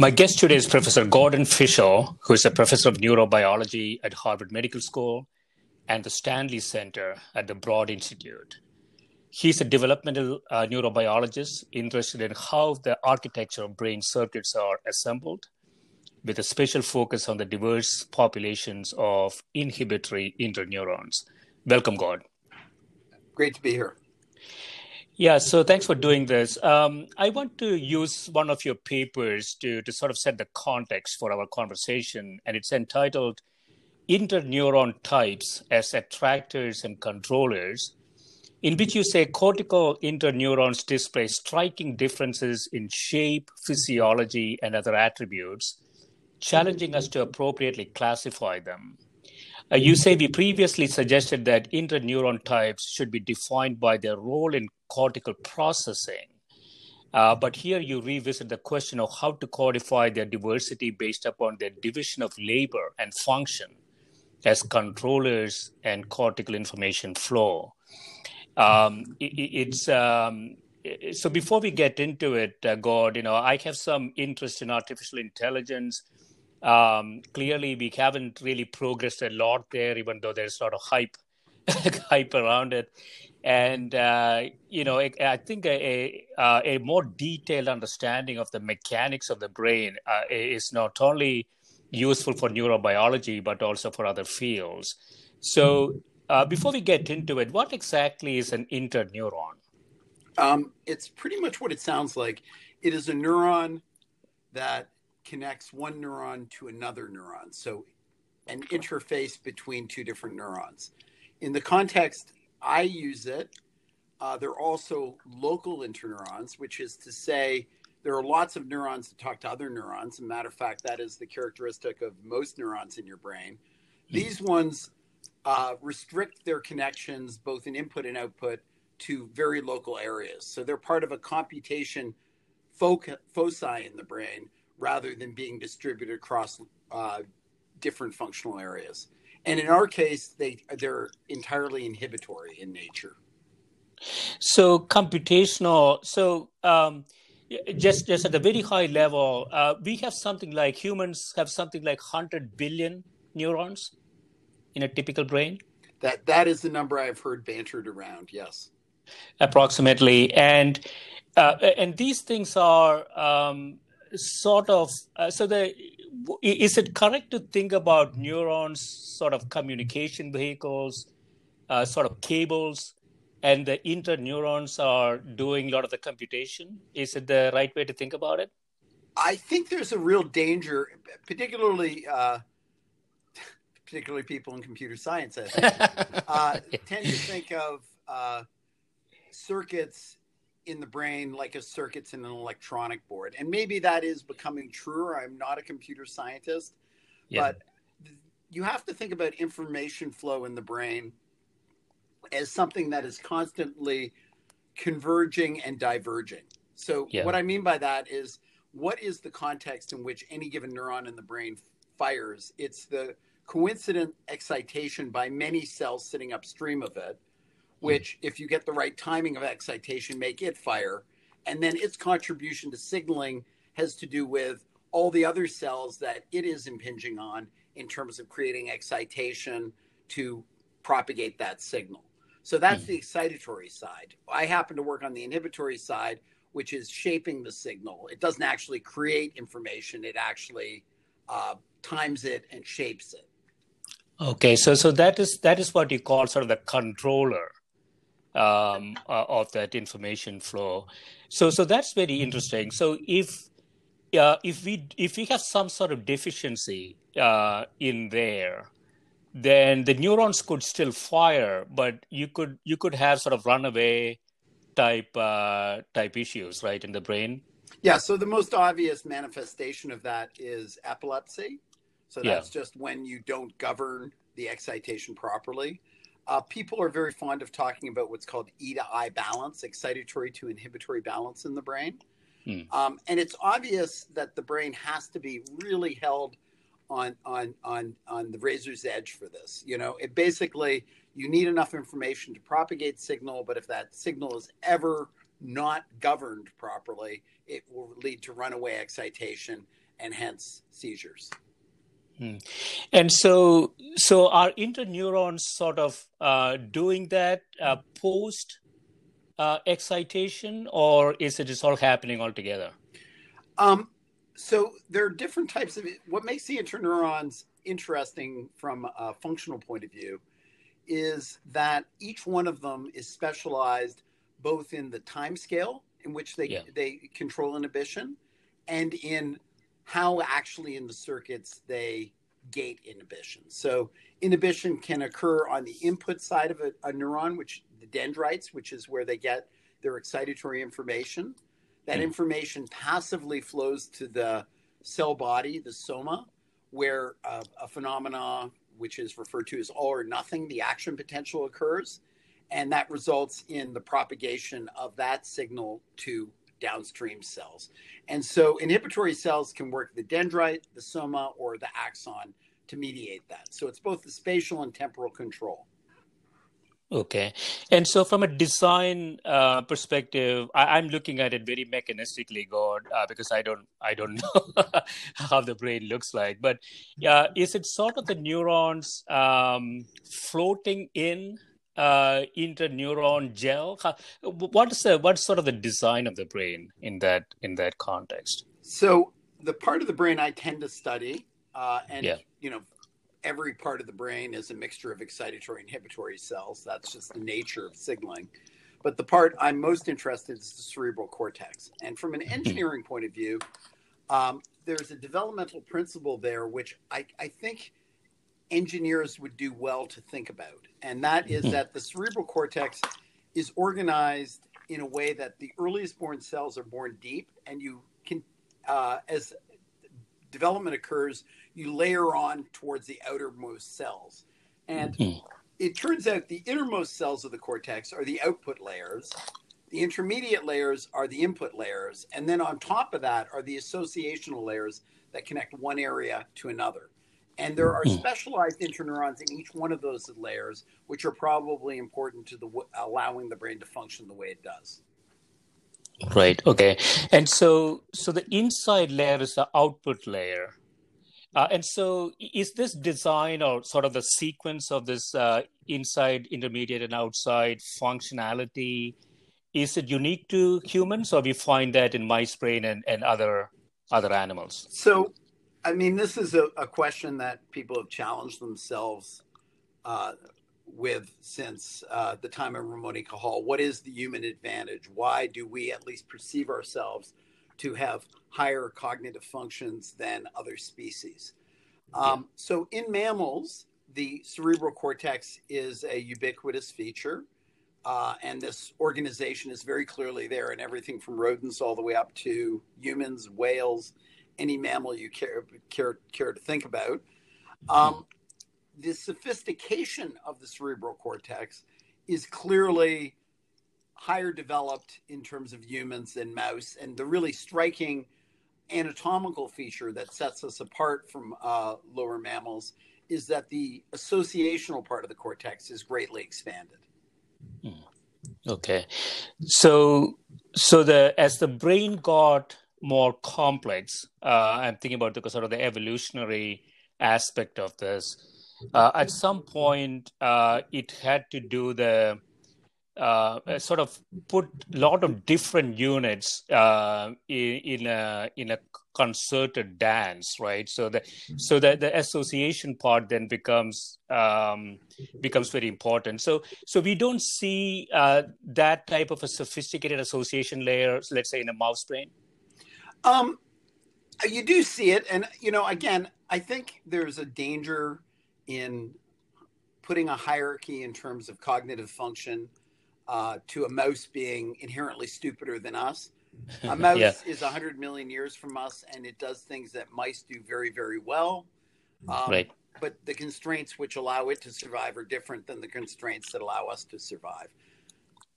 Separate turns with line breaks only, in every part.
My guest today is Professor Gordon Fishell, who is a professor of neurobiology at Harvard Medical School and the Stanley Center at the Broad Institute. He's a developmental uh, neurobiologist interested in how the architecture of brain circuits are assembled, with a special focus on the diverse populations of inhibitory interneurons. Welcome, Gordon.
Great to be here.
Yeah, so thanks for doing this. Um, I want to use one of your papers to, to sort of set the context for our conversation, and it's entitled Interneuron Types as Attractors and Controllers, in which you say cortical interneurons display striking differences in shape, physiology, and other attributes, challenging us to appropriately classify them. Uh, you say we previously suggested that interneuron types should be defined by their role in cortical processing. Uh, but here you revisit the question of how to codify their diversity based upon their division of labor and function as controllers and cortical information flow. Um, it, it's um, so before we get into it, uh, Gord, you know, I have some interest in artificial intelligence um, clearly, we haven't really progressed a lot there, even though there's a lot of hype hype around it. And uh, you know, I, I think a, a, a, more detailed understanding of the mechanics of the brain uh, is not only useful for neurobiology but also for other fields. So, uh, before we get into it, what exactly is an interneuron?
Um, it's pretty much what it sounds like. It is a neuron that connects one neuron to another neuron. So, an interface between two different neurons. In the context I use it, uh, they're also local interneurons, which is to say, there are lots of neurons that talk to other neurons. As a matter of fact, that is the characteristic of most neurons in your brain. These ones uh, restrict their connections, both in input and output, to very local areas. So they're part of a computation foci in the brain rather than being distributed across uh, different functional areas. And in our case, they they're entirely inhibitory in nature.
So computational. So um, just just at a very high level, uh, we have something like humans have something like hundred billion neurons in a typical brain.
That that is the number I've heard bantered around. Yes,
approximately, and uh, and these things are um, sort of uh, so the is it correct to think about neurons sort of communication vehicles uh, sort of cables and the interneurons are doing a lot of the computation? Is it the right way to think about it?
I think there's a real danger particularly uh, particularly people in computer science I think, uh, tend to think of uh, circuits in the brain like a circuits in an electronic board. And maybe that is becoming truer. I'm not a computer scientist, yeah. but you have to think about information flow in the brain as something that is constantly converging and diverging. So,
Yeah.
what I mean by that is what is the context in which any given neuron in the brain fires? It's the coincident excitation by many cells sitting upstream of it, which, if you get the right timing of excitation, make it fire. And then its contribution to signaling has to do with all the other cells that it is impinging on in terms of creating excitation to propagate that signal. So that's the excitatory side. I happen to work on the inhibitory side, which is shaping the signal. It doesn't actually create information, it actually uh, times it and shapes it.
Okay, so so that is that is what you call sort of the controller um, uh, of that information flow. So so that's very interesting. So if uh, if we if we have some sort of deficiency uh, in there, then the neurons could still fire, but you could you could have sort of runaway type uh, type issues, right, in the brain.
Yeah, so the most obvious manifestation of that is epilepsy. So
Yeah.
that's just when you don't govern the excitation properly. Uh, people are very fond of talking about what's called E to I balance, excitatory to inhibitory balance in the brain.
Hmm.
Um, and it's obvious that the brain has to be really held on on on on the razor's edge for this. You know, it basically you need enough information to propagate signal, but if that signal is ever not governed properly, it will lead to runaway excitation and hence seizures.
And so, so are interneurons sort of uh, doing that uh, post uh, excitation, or is it just all happening all together?
Um, so there are different types of what makes the interneurons interesting from a functional point of view is that each one of them is specialized both in the time scale in which they
Yeah.
they control inhibition and in how actually in the circuits they gate inhibition. So inhibition can occur on the input side of a, a neuron, which the dendrites, which is where they get their excitatory information. That
Hmm.
information passively flows to the cell body, the soma, where uh, a phenomena which is referred to as all or nothing, the action potential occurs, and that results in the propagation of that signal to downstream cells. And so inhibitory cells can work the dendrite, the soma, or the axon to mediate that. So it's both the spatial and temporal control.
Okay, and so from a design uh, perspective, I, I'm looking at it very mechanistically, Gord, uh, because I don't, I don't know how the brain looks like. But uh, is it sort of the neurons um, floating in uh, interneuron gel? How, what is the what's sort of the design of the brain in that in that context?
So the part of the brain I tend to study, uh, and
Yeah.
you know, every part of the brain is a mixture of excitatory and inhibitory cells. That's just the nature of signaling. But the part I'm most interested in is the cerebral cortex. And from an engineering point of view, um, there's a developmental principle there which I, I think engineers would do well to think about. And that is
Mhm.
that the cerebral cortex is organized in a way that the earliest born cells are born deep, and you can, uh, as development occurs, you layer on towards the outermost cells. And
Mhm.
it turns out the innermost cells of the cortex are the output layers. The intermediate layers are the input layers. And then on top of that are the associational layers that connect one area to another. And there are
Mhm.
specialized interneurons in each one of those layers, which are probably important to the allowing the brain to function the way it does.
Right. Okay. And so, so the inside layer is the output layer. Uh, and so, is this design or sort of the sequence of this uh, inside, intermediate, and outside functionality? Is it unique to humans, or we find that in mice brain and, and other other animals?
So, I mean, this is a, a question that people have challenged themselves uh, with since uh, the time of Ramon y Cajal. What is the human advantage? Why do we at least perceive ourselves to have higher cognitive functions than other species? Um, so, in mammals, the cerebral cortex is a ubiquitous feature. Uh, and this organization is very clearly there in everything from rodents all the way up to humans, whales, any mammal you care care, care to think about. Um, the sophistication of the cerebral cortex is clearly higher developed in terms of humans than mouse. And the really striking anatomical feature that sets us apart from uh, lower mammals is that the associational part of the cortex is greatly expanded.
Hmm. Okay, so so the as the brain got more complex, uh, I'm thinking about the sort of the evolutionary aspect of this. Uh, at some point, uh, it had to do the uh, sort of put a lot of different units uh, in, in, a in a concerted dance, right? So the so the, the association part then becomes um, becomes very important. So so we don't see uh, that type of a sophisticated association layer, let's say in a mouse brain.
Um, you do see it, and you know, again, I think there's a danger in putting a hierarchy in terms of cognitive function uh, to a mouse being inherently stupider than us. A mouse yeah. is 100 million years from us, and it does things that mice do very, very well.
Um, right.
But the constraints which allow it to survive are different than the constraints that allow us to survive.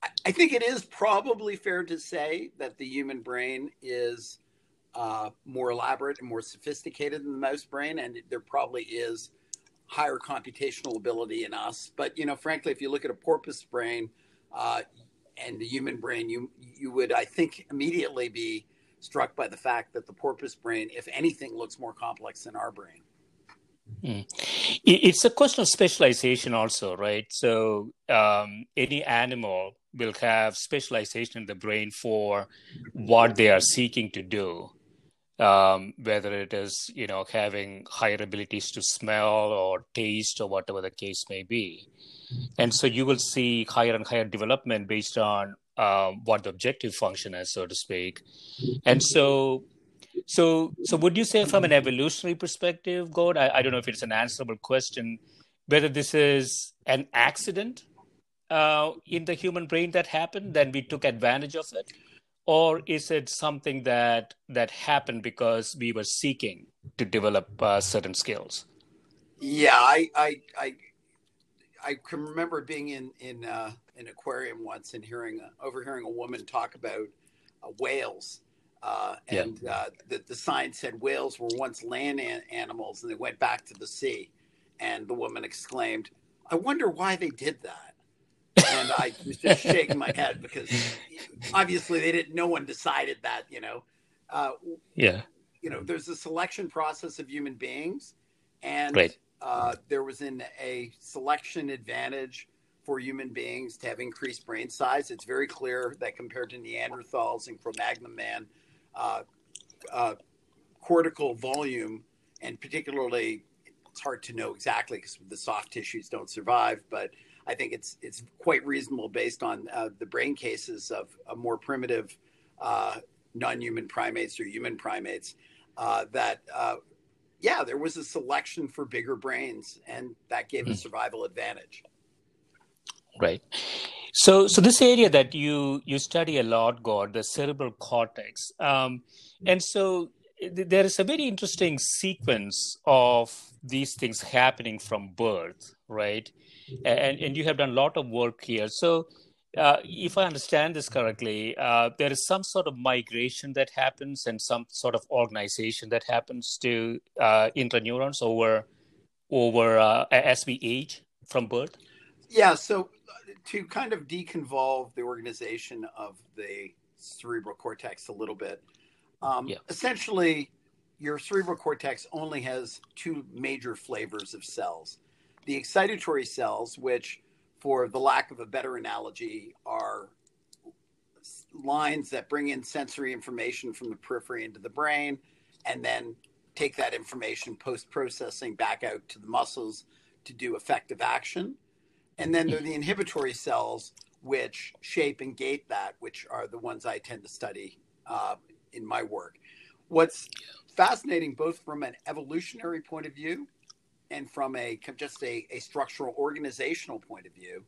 I, I think it is probably fair to say that the human brain is uh, more elaborate and more sophisticated than the mouse brain, and there probably is higher computational ability in us. But you know, frankly, if you look at a porpoise brain, uh, and the human brain, you you would, I think, immediately be struck by the fact that the porpoise brain, if anything, looks more complex than our brain.
Mm. It's a question of specialization, also, right? So, um, any animal will have specialization in the brain for what they are seeking to do. Um, whether it is, you know, having higher abilities to smell or taste or whatever the case may be and so you will see higher and higher development based on um, what the objective function is, so to speak. And so, so, so would you say, from an evolutionary perspective, god I, I don't know if it's an answerable question, whether this is an accident uh, in the human brain that happened, then we took advantage of it, or is it something that that happened because we were seeking to develop uh, certain skills?
Yeah, I, I, I I can remember being in in uh, an aquarium once and hearing uh, overhearing a woman talk about uh, whales. Uh, and yeah. Uh, the, the sign said whales were once land an- animals and they went back to the sea. And the woman exclaimed, I wonder why they did that. And I was just shaking my head because obviously they didn't, no one decided that, you know.
Uh, yeah.
You know, there's a selection process of human beings. And right. Uh, there was in a selection advantage for human beings to have increased brain size. It's very clear that compared to Neanderthals and Cro-Magnon man, uh, uh, cortical volume, and particularly, it's hard to know exactly because the soft tissues don't survive, but I think it's it's quite reasonable based on uh, the brain cases of, of more primitive uh, non-human primates or human primates that yeah, there was a selection for bigger brains, and that gave mm-hmm. a hmm. survival advantage.
Right. So, so this area that you you study a lot, Gord, the cerebral cortex, um, and so there is a very interesting sequence of these things happening from birth, right? And and you have done a lot of work here. So, uh, if I understand this correctly, uh, there is some sort of migration that happens and some sort of organization that happens to uh, interneurons over over uh, as we age from birth.
Yeah. So uh, to kind of deconvolve the organization of the cerebral cortex a little bit, um, yeah. essentially, your cerebral cortex only has two major flavors of cells: the excitatory cells, which for the lack of a better analogy, are lines that bring in sensory information from the periphery into the brain and then take that information post processing back out to the muscles to do effective action. And then there are the inhibitory cells, which shape and gate that, which are the ones I tend to study uh, in my work. What's fascinating, both from an evolutionary point of view and from a just a, a structural organizational point of view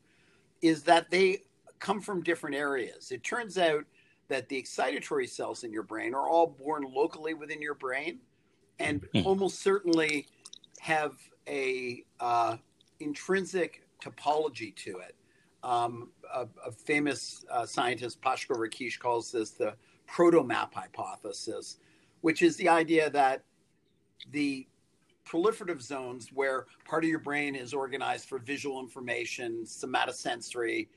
is that they come from different areas. It turns out that the excitatory cells in your brain are all born locally within your brain and mm-hmm. almost certainly have a uh, intrinsic topology to it um, a, a, famous uh, scientist, Pasko Rakic, calls this the proto-map hypothesis, which is the idea that the proliferative zones where part of your brain is organized for visual information, somatosensory,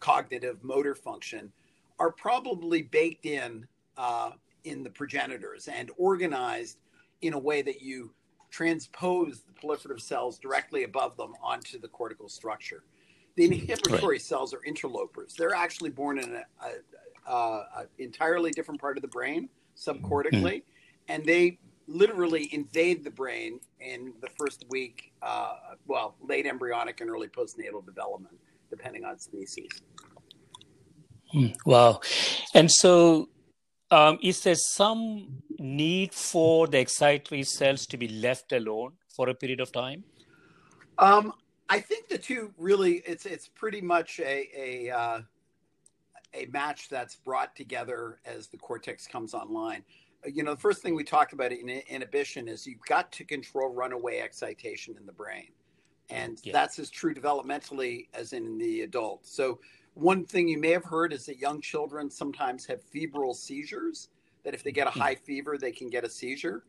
cognitive, motor function are probably baked in uh, in the progenitors and organized in a way that you transpose the proliferative cells directly above them onto the cortical structure. The inhibitory right. cells are interlopers. They're actually born in an entirely different part of the brain, subcortically, mm. and they literally invade the brain in the first week, uh, well, late embryonic and early postnatal development, depending on species.
Hmm. Wow. And so um, is there some need for the excitatory cells to be left alone for a period of time?
Um, I think the two really it's it's pretty much a a uh, a match that's brought together as the cortex comes online. You know, the first thing we talk about in inhibition is you've got to control runaway excitation in the brain, and yeah. that's as true developmentally as in the adult. So one thing you may have heard is that young children sometimes have febrile seizures, that if they get a hmm. high fever, they can get a seizure.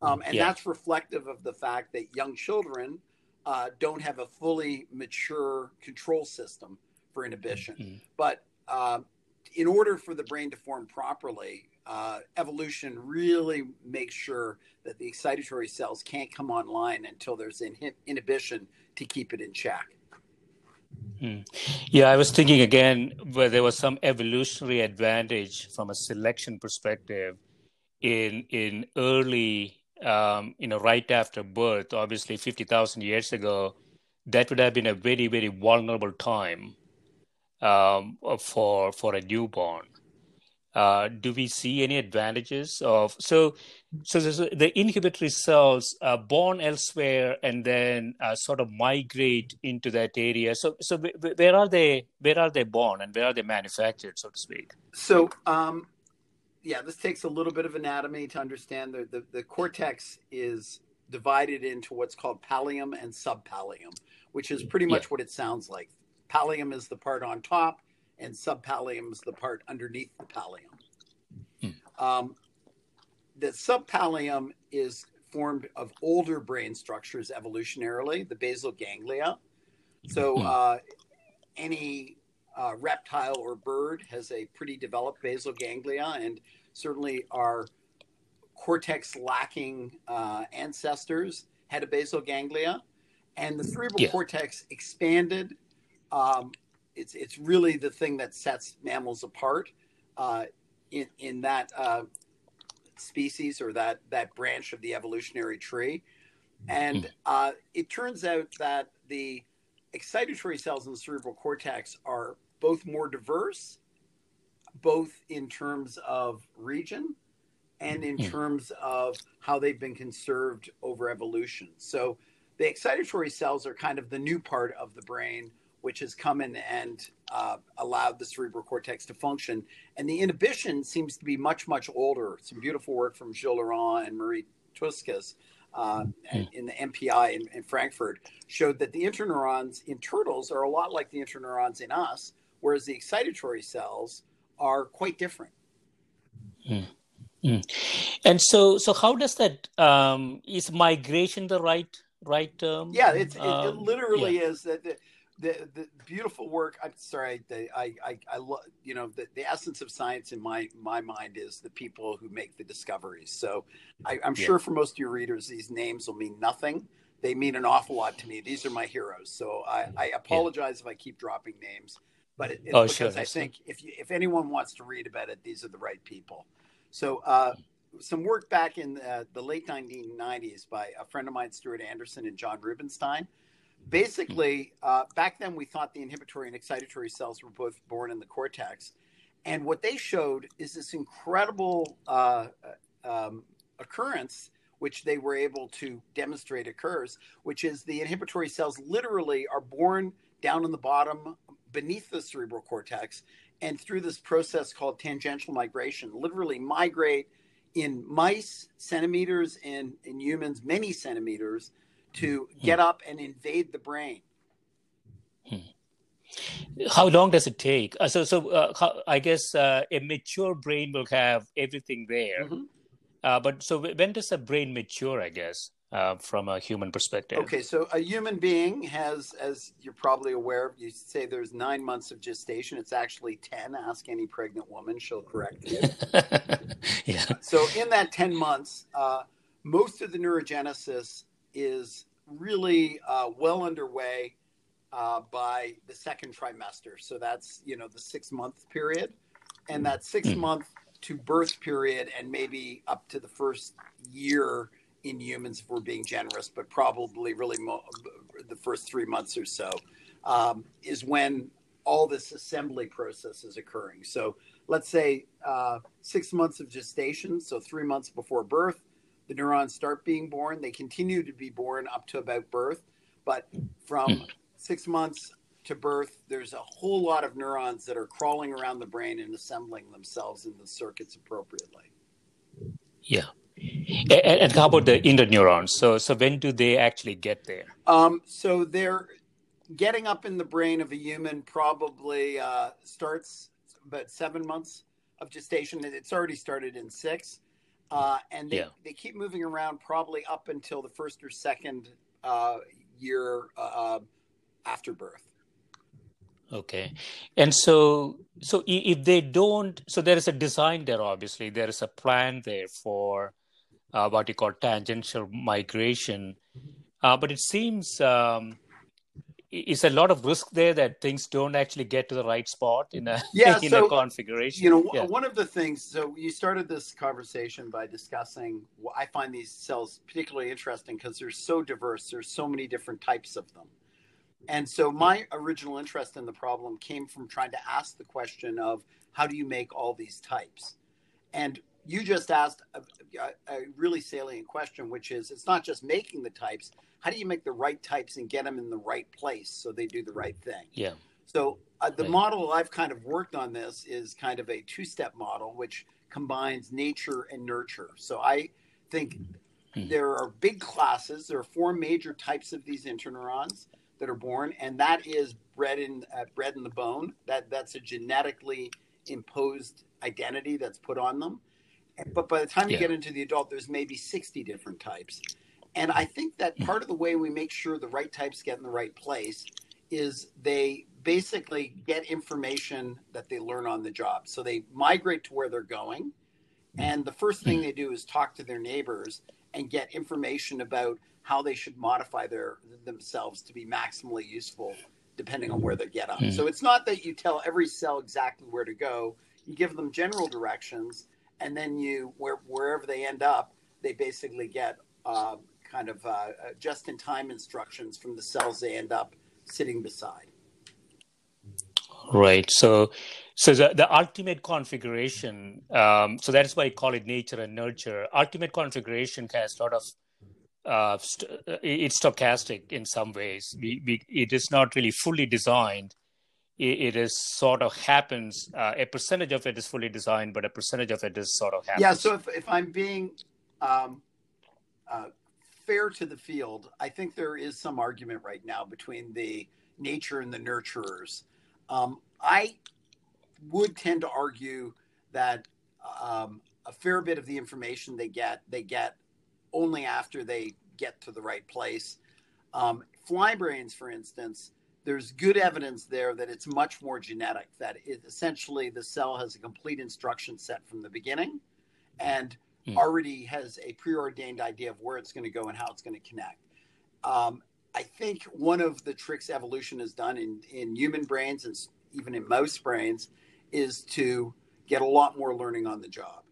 Um, and yeah. that's reflective of the fact that young children uh, don't have a fully mature control system for inhibition. Mm-hmm. But uh, in order for the brain to form properly, uh, evolution really makes sure that the excitatory cells can't come online until there's an inhibition to keep it in check.
Hmm. Yeah, I was thinking again where there was some evolutionary advantage from a selection perspective in in early, um, you know, right after birth. Obviously, fifty thousand years ago, that would have been a very very vulnerable time um, for for a newborn. Uh, do we see any advantages of so so the inhibitory cells are born elsewhere and then uh, sort of migrate into that area. So so where are they where are they born and where are they manufactured so to speak?
So um, yeah this takes a little bit of anatomy to understand the, the, the cortex is divided into what's called pallium and subpallium which is pretty much yeah. what it sounds like. Pallium is the part on top and subpallium is the part underneath the pallium. Hmm. Um, the subpallium is formed of older brain structures evolutionarily, the basal ganglia. So hmm. uh, any uh, reptile or bird has a pretty developed basal ganglia, and certainly our cortex lacking uh, ancestors had a basal ganglia. And the cerebral yeah. cortex expanded um, it's it's really the thing that sets mammals apart uh, in in that uh, species or that that branch of the evolutionary tree. And hmm. uh, it turns out that the excitatory cells in the cerebral cortex are both more diverse, both in terms of region and in hmm. terms of how they've been conserved over evolution. So the excitatory cells are kind of the new part of the brain which has come in and uh, allowed the cerebral cortex to function. And the inhibition seems to be much, much older. Some beautiful work from Gilles Laurent and Marie Tosches uh, hmm. in the MPI in, in, Frankfurt showed that the interneurons in turtles are a lot like the interneurons in us, whereas the excitatory cells are quite different.
Mm. Mm. And so, so how does that um, is migration the right right term?
Yeah, it's, it, um, it literally yeah. is that the the the beautiful work. I'm sorry, the, I I I love you know the, the essence of science in my my mind is the people who make the discoveries. So I, am yeah. sure for most of your readers, these names will mean nothing. They mean an awful lot to me. These are my heroes. So I, I apologize yeah. if I keep dropping names, but it, it's oh, because sure, I think if you, if anyone wants to read about it, these are the right people. So. Uh, some work back in uh, the late 1990s by a friend of mine, Stuart Anderson and John Rubenstein, basically, uh, back then we thought the inhibitory and excitatory cells were both born in the cortex. And what they showed is this incredible uh, um, occurrence, which they were able to demonstrate occurs, which is the inhibitory cells literally are born down in the bottom beneath the cerebral cortex. And through this process called tangential migration, literally migrate in mice, centimeters, and in humans, many centimeters to hmm. get up and invade the brain.
Hmm. How long does it take? Uh, so, so uh, how, I guess uh, a mature brain will have everything there. Mm-hmm. Uh, but so when does a brain mature? I guess uh, from a human perspective.
Okay, so a human being has, as you're probably aware, you say there's nine months of gestation. It's actually ten. Ask any pregnant woman; she'll correct you. yeah. So in that ten months, uh, most of the neurogenesis is really well underway uh, by the second trimester. So that's you know the six month period, and that six hmm. month to birth period, and maybe up to the first year in humans if we're being generous, but probably really mo- the first three months or so um, is when all this assembly process is occurring. So let's say uh, six months of gestation, so three months before birth, the neurons start being born. They continue to be born up to about birth, but from hmm six months to birth, there's a whole lot of neurons that are crawling around the brain and assembling themselves in the circuits appropriately.
Yeah. And, and how about the interneurons? So, so when do they actually get there?
Um, so they're getting up in the brain of a human probably uh, starts about seven months of gestation. It's already started in six. Uh, and they, yeah. they keep moving around probably up until the first or second uh, year uh, after birth.
Okay. And so so if they don't so there is a design there obviously there is a plan there for uh, what you call tangential migration. Uh, but it seems um, is a lot of risk there that things don't actually get to the right spot in a yeah, in so, a configuration.
You know, yeah. one of the things. So you started this conversation by discussing. I find these cells particularly interesting because they're so diverse. There's so many different types of them. And so my original interest in the problem came from trying to ask the question of how do you make all these types? And you just asked a, a, really salient question, which is it's not just making the types. How do you make the right types and get them in the right place so they do the right thing?
Yeah.
So uh, the right. model I've kind of worked on this is kind of a two-step model, which combines nature and nurture. So I think mm-hmm. there are big classes. There are four major types of these interneurons that are born, and that is bred in uh, bred in the bone. That that's a genetically imposed identity that's put on them. But by the time you yeah. get into the adult, there's maybe 60 different types. And I think that hmm. part of the way we make sure the right types get in the right place is they basically get information that they learn on the job. So they migrate to where they're going. And the first thing hmm. they do is talk to their neighbors and get information about how they should modify their themselves to be maximally useful depending on where they get on. Mm. So it's not that you tell every cell exactly where to go. You give them general directions, and then you where, wherever they end up, they basically get uh, kind of uh, uh just in time instructions from the cells they end up sitting beside.
Right. So, so the, the ultimate configuration. Um, so that is why I call it nature and nurture. Ultimate configuration has a lot of uh, st- uh, it's stochastic in some ways. We, we, it is not really fully designed. It, it is sort of happens. Uh, a percentage of it is fully designed, but a percentage of it is sort of happens.
Yeah. So if, if I'm being um, uh, fair to the field, I think there is some argument right now between the nature and the nurturers. Um, I would tend to argue that um, a fair bit of the information they get, they get only after they get to the right place. Um, fly brains, for instance, there's good evidence there that it's much more genetic, that it, essentially the cell has a complete instruction set from the beginning and mm. already has a preordained idea of where it's going to go and how it's going to connect. Um, I think one of the tricks evolution has done in, in human brains and even in mouse brains is to get a lot more learning on the job.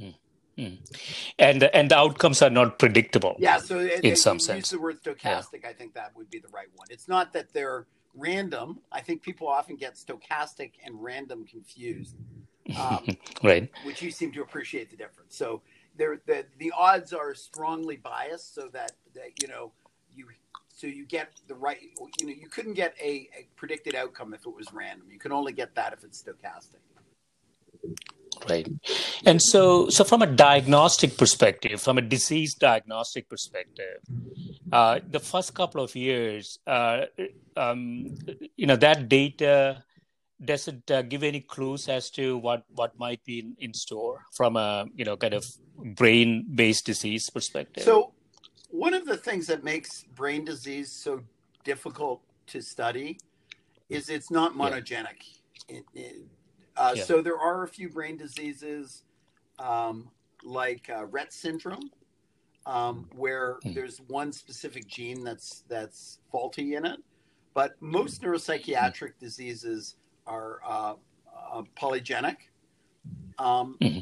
Mm. And and the outcomes are not predictable.
Yeah, so it, in some sense, use the word stochastic. Yeah. I think that would be the right one. It's not that they're random. I think people often get stochastic and random confused.
Um, right.
Which you seem to appreciate the difference. So there, the the odds are strongly biased, so that that you know you so you get the right. You know, you couldn't get a, a predicted outcome if it was random. You can only get that if it's stochastic.
Right. And so, so from a diagnostic perspective, from a disease diagnostic perspective, uh, the first couple of years, uh, um, you know, that data does it uh, give any clues as to what what might be in, in store from a you know kind of brain based disease perspective?
So, one of the things that makes brain disease so difficult to study is it's not monogenic. Yeah. It, it, uh, yeah. So there are a few brain diseases um, like uh, Rett syndrome, um, where mm. there's one specific gene that's that's faulty in it. But most neuropsychiatric mm. diseases are uh, uh polygenic. Um, mm-hmm.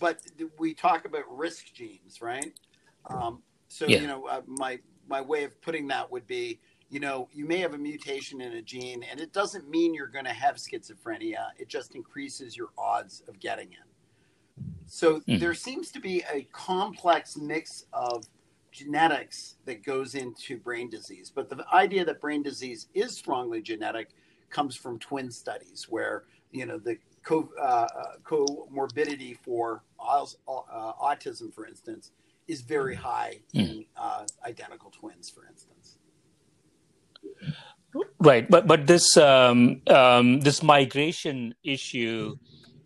But we talk about risk genes, right? Um, so yeah. you know, uh, my my way of putting that would be you know, you may have a mutation in a gene, and it doesn't mean you're going to have schizophrenia. It just increases your odds of getting it. So mm. there seems to be a complex mix of genetics that goes into brain disease. But the idea that brain disease is strongly genetic comes from twin studies, where you know the co- uh, comorbidity for uh, autism, for instance, is very high mm. in uh, identical twins, for instance.
Right, but but this um, um, this migration issue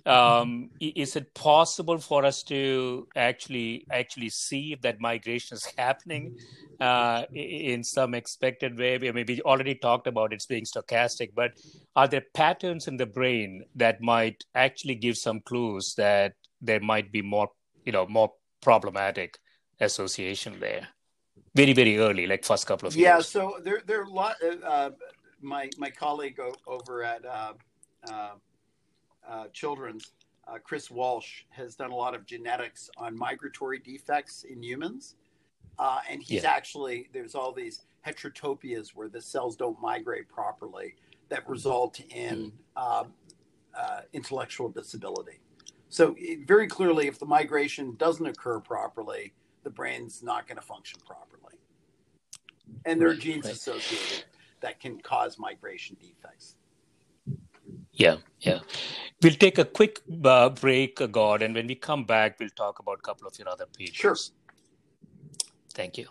um, is it possible for us to actually actually see if that migration is happening uh, in some expected way? I mean, we already talked about it's being stochastic, but are there patterns in the brain that might actually give some clues that there might be more, you know, more problematic association there? Very very early, like first couple of
yeah,
years.
Yeah, so there there are a lot. Uh, uh, my my colleague over at uh, uh, uh Children's, uh, Chris Walsh, has done a lot of genetics on migratory defects in humans, and he's yeah. actually there's all these heterotopias where the cells don't migrate properly that result in mm. intellectual disability. So it, very clearly, if the migration doesn't occur properly, the brain's not going to function properly. And there are genes right. associated that can cause migration defects.
Yeah, yeah. We'll take a quick uh, break, uh, Gord, and when we come back, we'll talk about a couple of your other papers.
Sure.
Thank you.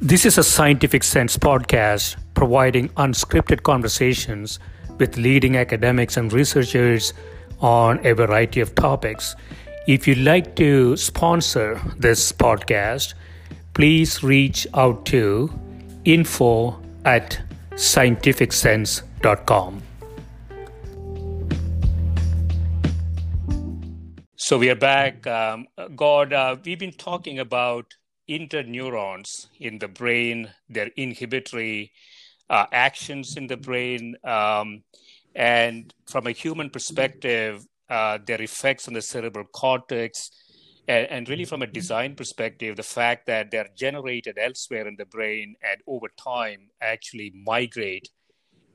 This is a Scientific Sense podcast providing unscripted conversations with leading academics and researchers on a variety of topics. If you'd like to sponsor this podcast, please reach out to info at scientificsense.com. So we are back. Um, Gord, uh, we've been talking about interneurons in the brain, their inhibitory uh, actions in the brain, um, and from a human perspective, uh, their effects on the cerebral cortex. And, and, really, from a design perspective, the fact that they're generated elsewhere in the brain and over time actually migrate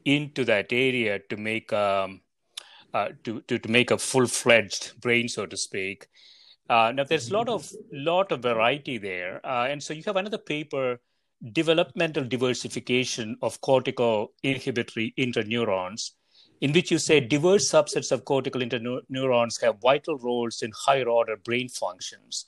into that area to make um, uh, to, to, to make a full fledged brain, so to speak. Uh, now, there's a lot of lot of variety there, uh, and so you have another paper, developmental diversification of cortical inhibitory interneurons, in which you say diverse subsets of cortical interneurons have vital roles in higher order brain functions.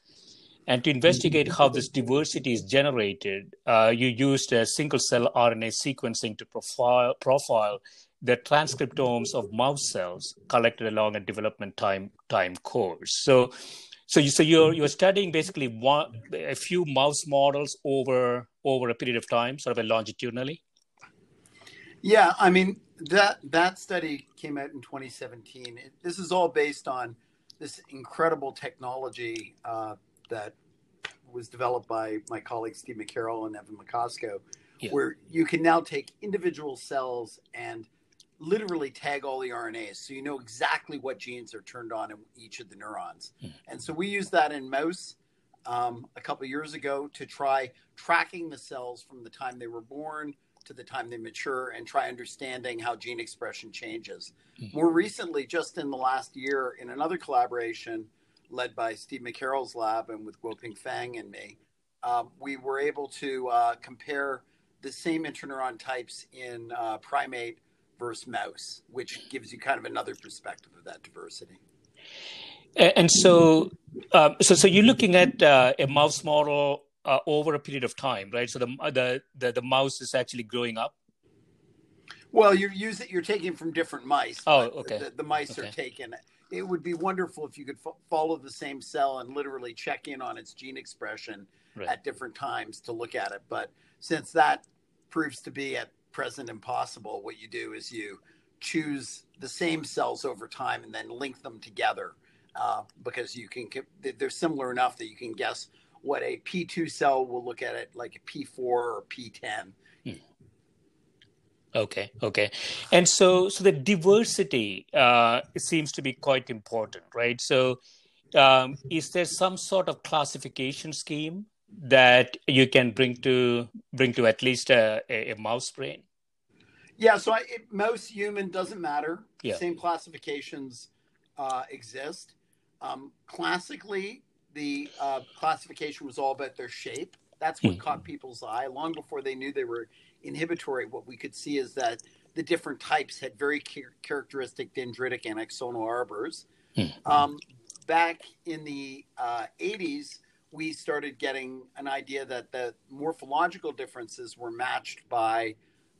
And to investigate how this diversity is generated, uh, you used single cell RNA sequencing to profile, profile the transcriptomes of mouse cells collected along a development time, time course. So, so you so you're you're studying basically one a few mouse models over over a period of time, sort of a longitudinally.
Yeah, I mean that that study came out in 2017. It, this is all based on this incredible technology uh, that was developed by my colleagues Steve McCarroll and Evan Macosko, yeah. where you can now take individual cells and literally tag all the RNAs. So you know exactly what genes are turned on in each of the neurons. Mm. And so we use that in mouse um, a couple years ago to try tracking the cells from the time they were born to the time they mature and try understanding how gene expression changes. Mm. More recently, just in the last year, in another collaboration led by Steve McCarroll's lab and with Guoping Feng and me, um, we were able to uh, compare the same interneuron types in uh, primate versus mouse, which gives you kind of another perspective of that diversity.
And so, um, so, so you're looking at uh, a mouse model uh, over a period of time, right? So the, the the the mouse is actually growing up.
Well, you're using you're taking from different mice.
Oh, okay.
The, the mice
okay.
are taken. It would be wonderful if you could fo- follow the same cell and literally check in on its gene expression right. at different times to look at it. But since that proves to be at present impossible, what you do is you choose the same cells over time and then link them together uh, because you can they're similar enough that you can guess what a P2 cell will look at it like a P4 or P10. Hmm.
Okay, okay, and so so the diversity uh, seems to be quite important, right? So, um, is there some sort of classification scheme that you can bring to bring to at least a, a, a mouse brain?
Yeah, so I, it, mouse human doesn't matter.
Yeah.
Same classifications uh, exist. Um, classically, the uh, classification was all about their shape. That's what mm-hmm. caught people's eye. Long before they knew they were inhibitory, what we could see is that the different types had very char- characteristic dendritic and axonal arbors. Mm-hmm. Um, back in the uh, 80s, we started getting an idea that the morphological differences were matched by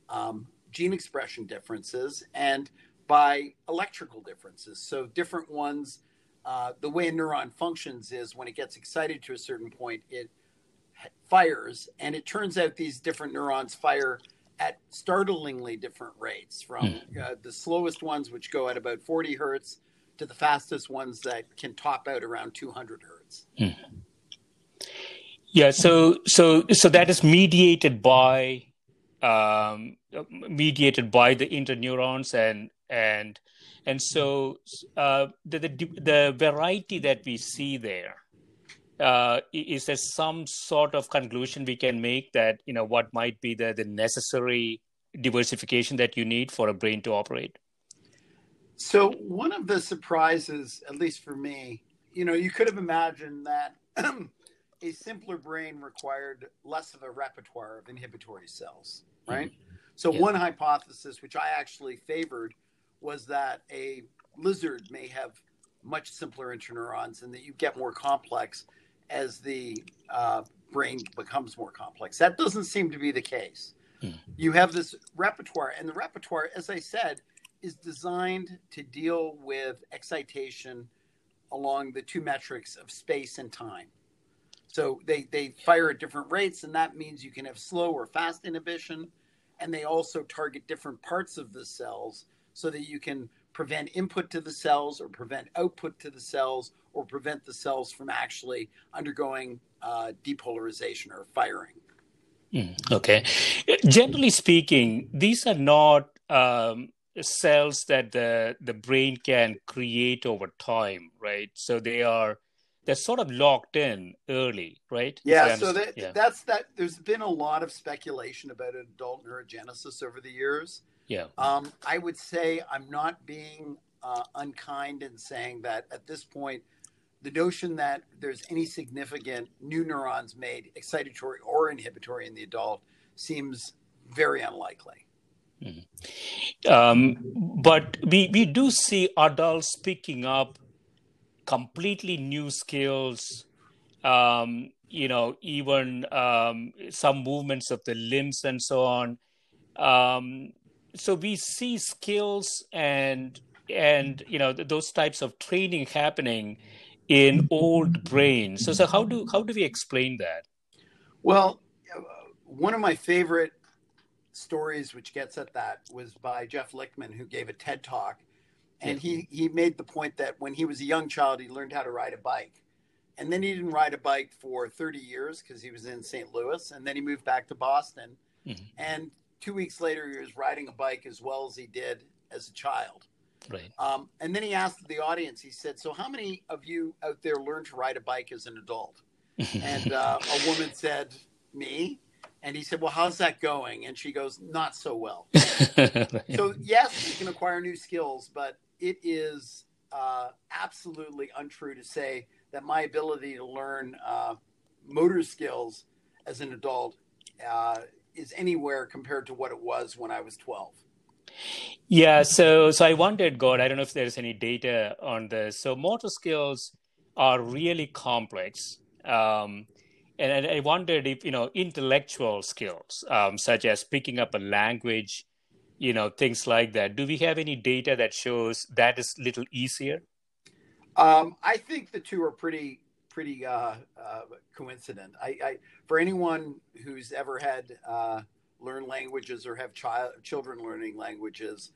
um, gene expression differences and by electrical differences. So different ones uh, the way a neuron functions is when it gets excited to a certain point, it fires, and it turns out these different neurons fire at startlingly different rates from hmm. uh, the slowest ones, which go at about 40 hertz, to the fastest ones that can top out around 200 hertz.
Hmm. Yeah, so so so that is mediated by um, mediated by the interneurons and and and so uh, the, the, the variety that we see there uh, is there some sort of conclusion we can make that you know what might be the, the necessary diversification that you need for a brain to operate
so one of the surprises at least for me you know you could have imagined that a simpler brain required less of a repertoire of inhibitory cells right mm-hmm. so yeah. one hypothesis which i actually favored was that a lizard may have much simpler interneurons and that you get more complex as the uh, brain becomes more complex. That doesn't seem to be the case. Hmm. You have this repertoire, and the repertoire, as I said, is designed to deal with excitation along the two metrics of space and time. So they, they fire at different rates, and that means you can have slow or fast inhibition. And they also target different parts of the cells so that you can prevent input to the cells or prevent output to the cells or prevent the cells from actually undergoing uh, depolarization or firing.
Mm, okay. Generally speaking, these are not um, cells that the, the brain can create over time, right? So they are they're sort of locked in early, right?
Yeah. So that, yeah. that's that. There's been a lot of speculation about adult neurogenesis over the years.
Yeah.
Um, I would say I'm not being uh, unkind in saying that at this point, the notion that there's any significant new neurons made excitatory or inhibitory in the adult seems very unlikely.
Mm-hmm. Um, but we, we do see adults picking up completely new skills, um, you know, even um, some movements of the limbs and so on. So we see skills and and you know those types of training happening in old brains. So so how do how do we explain that?
Well one of my favorite stories which gets at that was by jeff lichtman who gave a ted talk. And he he made the point that when he was a young child he learned how to ride a bike. And then he didn't ride a bike for 30 years because he was in st louis. And then he moved back to boston. Mm-hmm. and two weeks later, he was riding a bike as well as he did as a child.
Right.
Um, and then he asked the audience, he said, So, how many of you out there learned to ride a bike as an adult? and uh, a woman said, Me. And he said, Well, how's that going? And she goes, Not so well. so, yes, you can acquire new skills, but it is uh, absolutely untrue to say that my ability to learn uh, motor skills as an adult uh, is anywhere compared to what it was when I was 12.
Yeah, so so I wondered, God, I don't know if there's any data on this. So motor skills are really complex, um, and I wondered if you know intellectual skills, um, such as picking up a language, you know, things like that. Do we have any data that shows that is a little easier?
Um, I think the two are pretty pretty uh, uh, coincident. I, I, for anyone who's ever had uh, learn languages or have child children learning languages,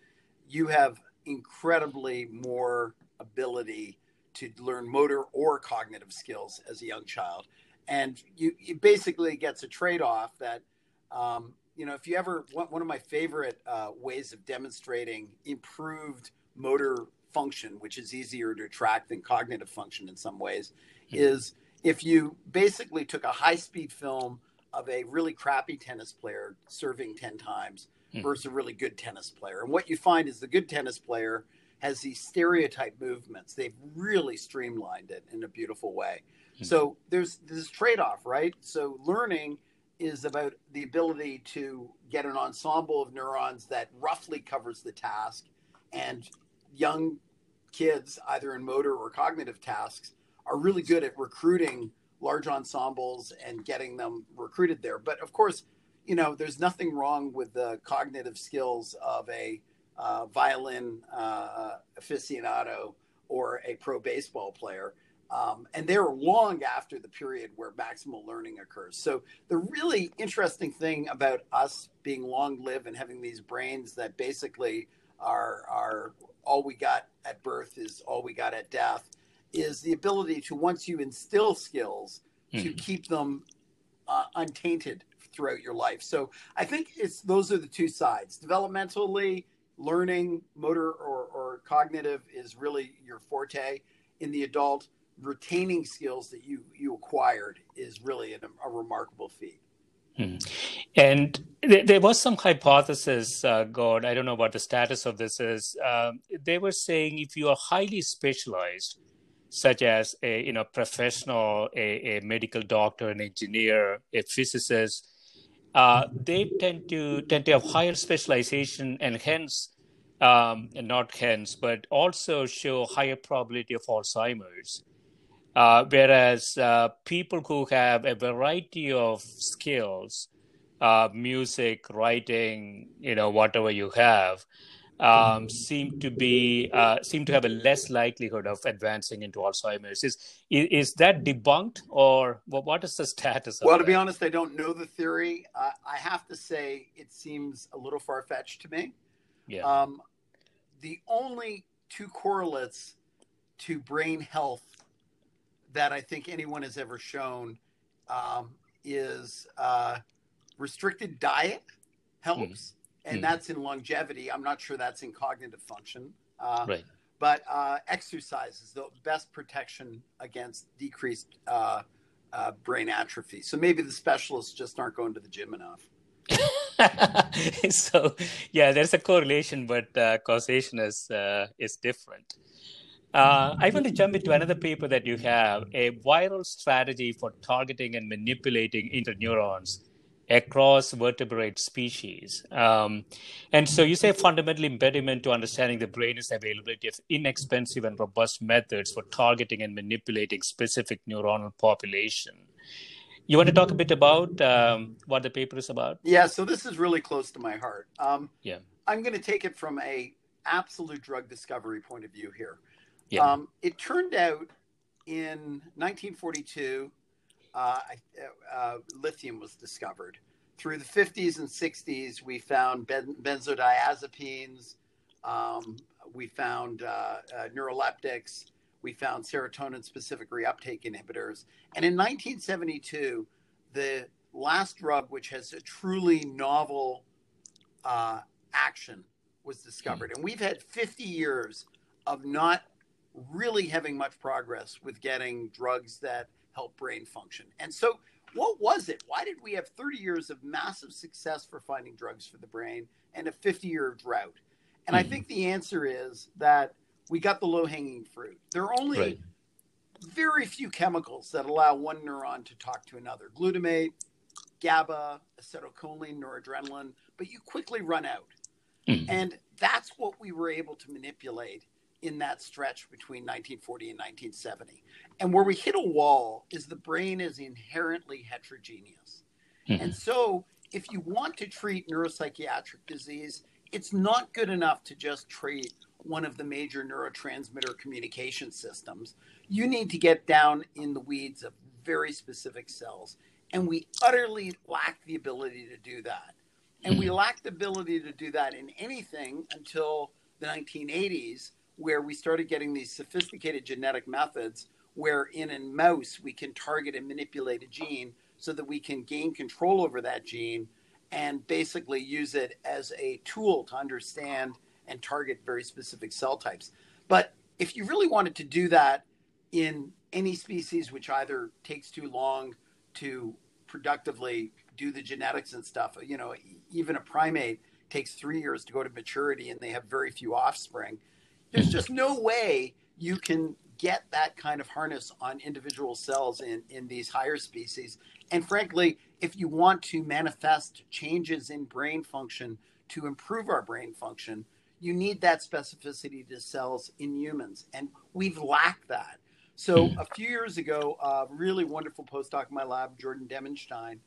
you have incredibly more ability to learn motor or cognitive skills as a young child, and you it basically gets a trade off that. Um, you know, if you ever one of my favorite uh, ways of demonstrating improved motor function, which is easier to track than cognitive function in some ways. Is if you basically took a high speed film of a really crappy tennis player serving 10 times mm. versus a really good tennis player. And what you find is the good tennis player has these stereotype movements. They've really streamlined it in a beautiful way. Mm. So there's this trade off, right? So learning is about the ability to get an ensemble of neurons that roughly covers the task. And young kids, either in motor or cognitive tasks, are really good at recruiting large ensembles and getting them recruited there. But of course, you know, there's nothing wrong with the cognitive skills of a uh, violin uh, aficionado or a pro baseball player. Um, and they're long after the period where maximal learning occurs. So, the really interesting thing about us being long lived and having these brains that basically are, are all we got at birth is all we got at death is the ability to once you instill skills mm. to hmm. keep them uh, untainted throughout your life. So I think it's those are the two sides. Developmentally, learning, motor or, or cognitive is really your forte. In the adult, retaining skills that you you acquired is really a, a remarkable feat.
Hmm. And th- there was some hypothesis, uh, God, I don't know what the status of this is. Um, they were saying if you are highly specialized, such as a you know professional, a, a medical doctor, an engineer, a physicist, uh, they tend to tend to have higher specialization and hence, um, not hence, but also show higher probability of Alzheimer's. Uh, whereas uh, people who have a variety of skills, uh, music, writing, you know, whatever you have, um, seem to be uh, seem to have a less likelihood of advancing into Alzheimer's. Is is that debunked, or what is the status?
Well,
to
be honest, I don't know the theory. Uh, I have to say it seems a little far fetched to me. Yeah. Um, the only two correlates to brain health that I think anyone has ever shown um, is uh, restricted diet helps. Mm and mm. that's in longevity. I'm not sure that's in cognitive function. Uh, right. But uh, exercise is the best protection against decreased uh, uh, brain atrophy. So maybe the specialists just aren't going to the gym enough.
so yeah, there's a correlation, but uh, causation is uh, is different. Uh, I want to jump into another paper that you have a viral strategy for targeting and manipulating interneurons across vertebrate species. Um, and so you say fundamental impediment to understanding the brain is the availability of inexpensive and robust methods for targeting and manipulating specific neuronal population. You want to talk a bit about um, what the paper is about?
Yeah, so this is really close to my heart. Um, yeah, I'm going to take it from a absolute drug discovery point of view here. Yeah. Um, it turned out in 1942 uh, uh, lithium was discovered. Through the 50s and 60s, we found ben- benzodiazepines, um, we found uh, uh, neuroleptics, we found serotonin specific reuptake inhibitors. And in 1972, the last drug, which has a truly novel uh, action, was discovered. Mm. And we've had 50 years of not really having much progress with getting drugs that help brain function. And so, what was it? Why did we have 30 years of massive success for finding drugs for the brain and a 50 year drought? And mm-hmm. I think the answer is that we got the low hanging fruit. There are only right. very few chemicals that allow one neuron to talk to another glutamate, GABA, acetylcholine, noradrenaline, but you quickly run out. Mm. And that's what we were able to manipulate in that stretch between 1940 and 1970. And where we hit a wall is the brain is inherently heterogeneous. Mm-hmm. And so, if you want to treat neuropsychiatric disease, it's not good enough to just treat one of the major neurotransmitter communication systems. You need to get down in the weeds of very specific cells. And we utterly lack the ability to do that. And we mm-hmm. lack the ability to do that in anything until the 1980s, where we started getting these sophisticated genetic methods where in a mouse we can target and manipulate a gene so that we can gain control over that gene and basically use it as a tool to understand and target very specific cell types. But if you really wanted to do that in any species which either takes too long to productively do the genetics and stuff, you know, even a primate takes three years to go to maturity and they have very few offspring. There's just no way you can get that kind of harness on individual cells in, in these higher species. And frankly, if you want to manifest changes in brain function to improve our brain function, you need that specificity to cells in humans. And we've lacked that. So hmm. a few years ago, a really wonderful postdoc in my lab, Jordan Demenstein,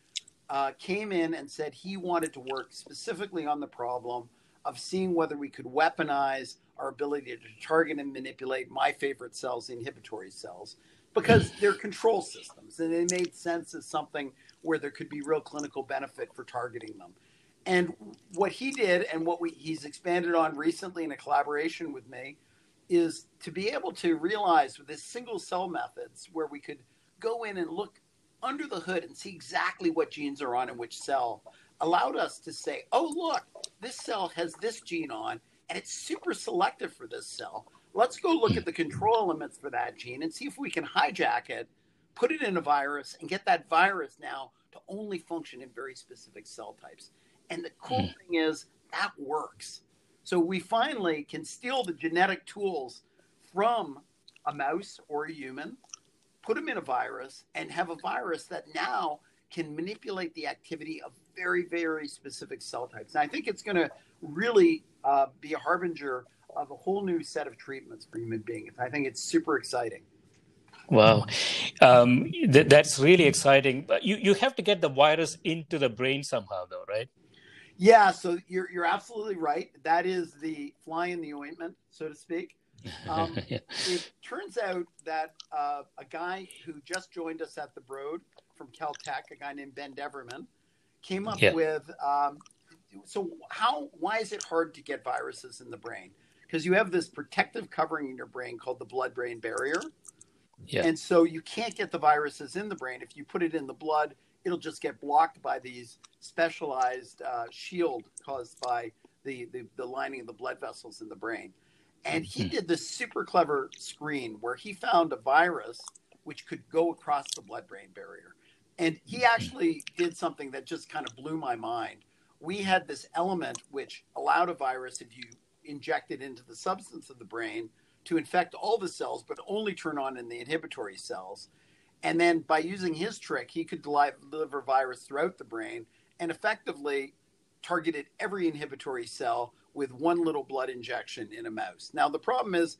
uh, came in and said he wanted to work specifically on the problem of seeing whether we could weaponize our ability to target and manipulate my favorite cells, the inhibitory cells, because they're control systems and they made sense as something where there could be real clinical benefit for targeting them. And what he did and what we, he's expanded on recently in a collaboration with me is to be able to realize with this single cell methods where we could go in and look under the hood and see exactly what genes are on in which cell allowed us to say, oh, look, this cell has this gene on and it's super selective for this cell. Let's go look at the control elements for that gene and see if we can hijack it, put it in a virus, and get that virus now to only function in very specific cell types. And the cool mm. thing is that works. So we finally can steal the genetic tools from a mouse or a human, put them in a virus, and have a virus that now can manipulate the activity of very, very specific cell types. And I think it's going to really uh, be a harbinger of a whole new set of treatments for human beings. I think it's super exciting.
Wow, um, th- that's really exciting. But you you have to get the virus into the brain somehow, though, right?
Yeah, so you're you're absolutely right. That is the fly in the ointment, so to speak. Um, yeah. It turns out that uh, a guy who just joined us at the Broad from Caltech, a guy named Ben Deverman, came up yeah. with. Um, so how why is it hard to get viruses in the brain? Because you have this protective covering in your brain called the blood-brain barrier. Yeah. And so you can't get the viruses in the brain. If you put it in the blood, it'll just get blocked by these specialized uh, shield caused by the, the, the lining of the blood vessels in the brain. And he hmm. did this super clever screen where he found a virus which could go across the blood brain barrier. And he hmm. actually did something that just kind of blew my mind. We had this element which allowed a virus, if you inject it into the substance of the brain, to infect all the cells, but only turn on in the inhibitory cells. And then by using his trick, he could deliver virus throughout the brain and effectively targeted every inhibitory cell with one little blood injection in a mouse. Now, the problem is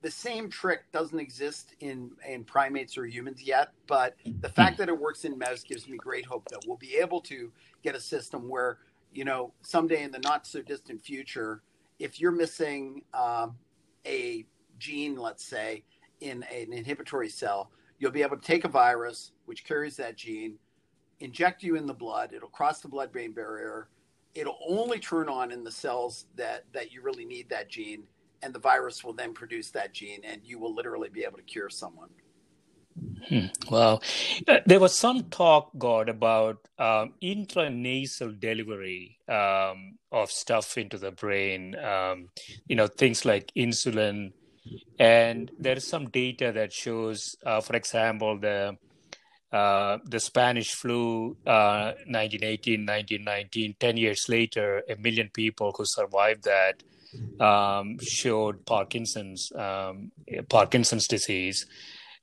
the same trick doesn't exist in, in primates or humans yet, but the fact that it works in mouse gives me great hope that we'll be able to get a system where, you know, someday in the not so distant future, if you're missing um, a gene, let's say, in an inhibitory cell, you'll be able to take a virus which carries that gene, inject you in the blood, it'll cross the blood brain barrier, it'll only turn on in the cells that, that you really need that gene, and the virus will then produce that gene, and you will literally be able to cure someone.
Hmm. Uh, there was some talk, God, about um, intranasal delivery um, of stuff into the brain. Um, you know, things like insulin, and there is some data that shows, uh, for example, the uh, the Spanish flu, uh, 1918, 1919, 10 years later, a million people who survived that um, showed Parkinson's, um, Parkinson's disease.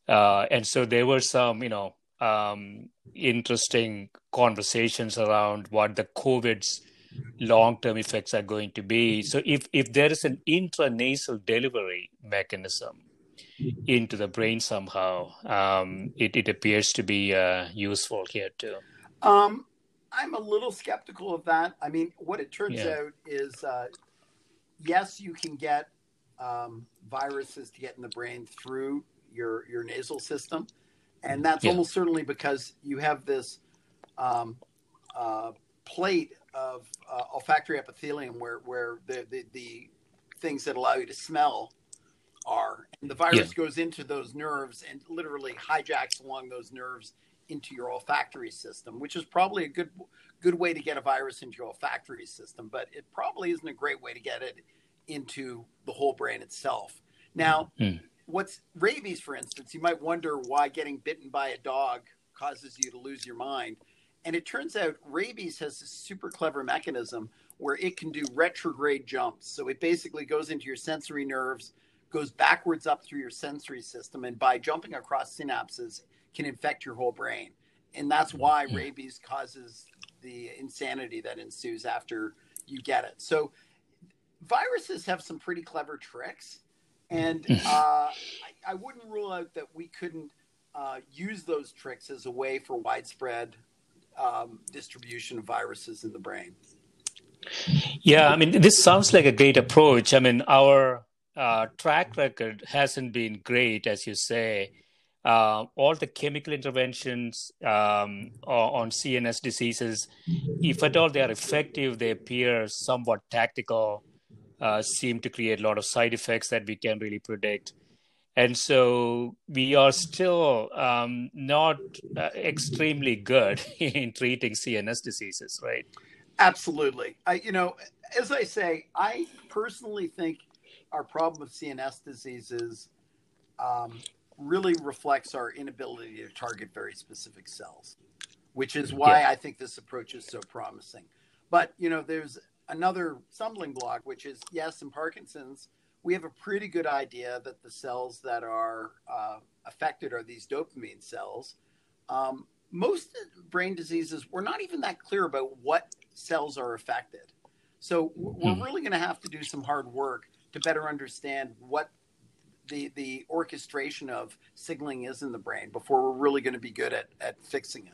Uh, and so there were some, you know, um, interesting conversations around what the COVID's long-term effects are going to be. So if if there is an intranasal delivery mechanism into the brain somehow, um, it, it appears to be uh, useful here too.
Um, I'm a little skeptical of that. I mean, what it turns yeah. out is, uh, yes, you can get um, viruses to get in the brain through your your nasal system, and that's yeah. almost certainly because you have this um, uh, plate of uh, olfactory epithelium where where the, the, the things that allow you to smell are, and the virus yeah. goes into those nerves and literally hijacks along those nerves into your olfactory system, which is probably a good good way to get a virus into your olfactory system, but it probably isn't a great way to get it into the whole brain itself. Now, mm. what's rabies, for instance, you might wonder why getting bitten by a dog causes you to lose your mind. And it turns out rabies has this super clever mechanism where it can do retrograde jumps. So it basically goes into your sensory nerves, goes backwards up through your sensory system, and by jumping across synapses, can infect your whole brain. And that's why hmm. rabies causes the insanity that ensues after you get it. So viruses have some pretty clever tricks. And uh, I, I, wouldn't rule out that we couldn't uh, use those tricks as a way for widespread um, distribution of viruses in the brain.
Yeah, I mean, this sounds like a great approach. I mean, our uh, track record hasn't been great, as you say. Uh, all the chemical interventions um, on CNS diseases, if at all they are effective, they appear somewhat tactical, uh, seem to create a lot of side effects that we can't really predict and so we are still um, not uh, extremely good in treating CNS diseases, right?
Absolutely. I, you know, as I say, I personally think our problem with CNS diseases um, really reflects our inability to target very specific cells, which is why yeah. I think this approach is so promising. But you know, there's another stumbling block, which is yes, in Parkinson's we have a pretty good idea that the cells that are uh, affected are these dopamine cells. Um, most brain diseases, we're not even that clear about what cells are affected. So we're hmm. really going to have to do some hard work to better understand what the the orchestration of signaling is in the brain before we're really going to be good at, at fixing it.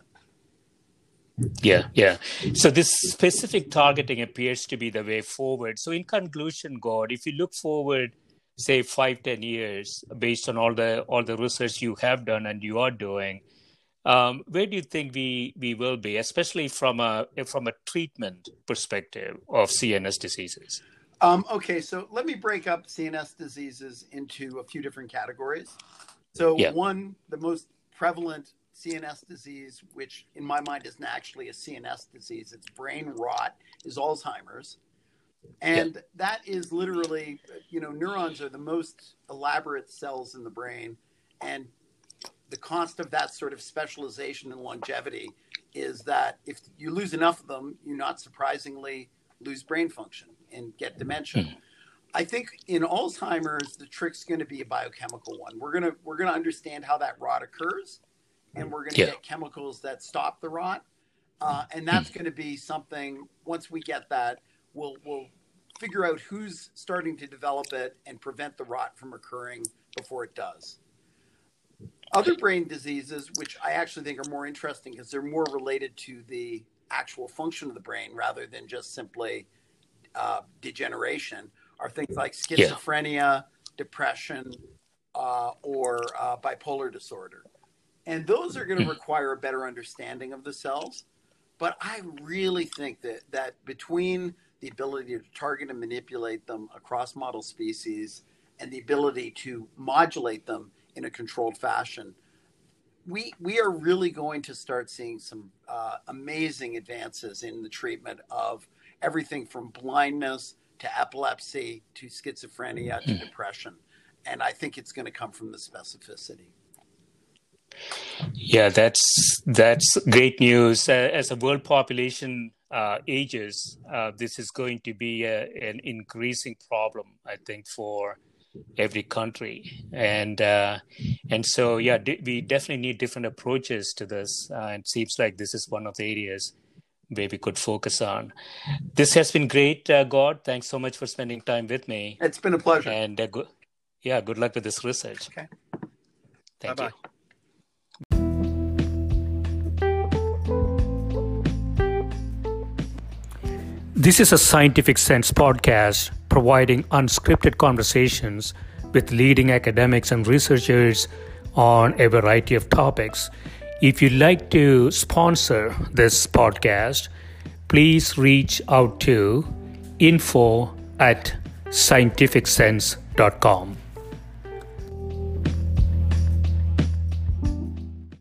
Yeah, yeah. So this specific targeting appears to be the way forward. So in conclusion, god if you look forward, say five, ten years, based on all the all the research you have done and you are doing, um, where do you think we we will be, especially from a from a treatment perspective of CNS diseases?
Um, okay, so let me break up CNS diseases into a few different categories. So yeah. one, the most prevalent CNS disease, which in my mind isn't actually a CNS disease, it's brain rot, is Alzheimer's. And yeah. that is literally, you know, neurons are the most elaborate cells in the brain. And the cost of that sort of specialization and longevity is that if you lose enough of them, you not surprisingly lose brain function and get dementia. Mm. I think in Alzheimer's, the trick's going to be a biochemical one. We're gonna we're gonna understand how that rot occurs, and we're going to yeah. get chemicals that stop the rot. Uh, and that's mm. going to be something. Once we get that, we'll we'll figure out who's starting to develop it and prevent the rot from occurring before it does. Other brain diseases, which I actually think are more interesting because they're more related to the actual function of the brain rather than just simply uh, degeneration, are things like schizophrenia, yeah. depression, uh, or uh, bipolar disorder. And those are going to hmm. require a better understanding of the cells. But I really think that, that between the ability to target and manipulate them across model species and the ability to modulate them in a controlled fashion, we, we are really going to start seeing some uh, amazing advances in the treatment of everything from blindness to epilepsy to schizophrenia to hmm. depression. And I think it's going to come from the specificity.
Yeah, that's that's great news. Uh, as the world population uh, ages, uh, this is going to be a, an increasing problem, I think, for every country, and uh, and so yeah, d- we definitely need different approaches to this. Uh, it seems like this is one of the areas where we could focus on. This has been great, uh, Gord. Thanks so much for spending time with me.
It's been a pleasure.
And uh, go- yeah, good luck with this research.
Okay.
Thank
Bye-bye.
you. This is a Scientific Sense podcast providing unscripted conversations with leading academics and researchers on a variety of topics. If you'd like to sponsor this podcast, please reach out to info at scientificsense.com.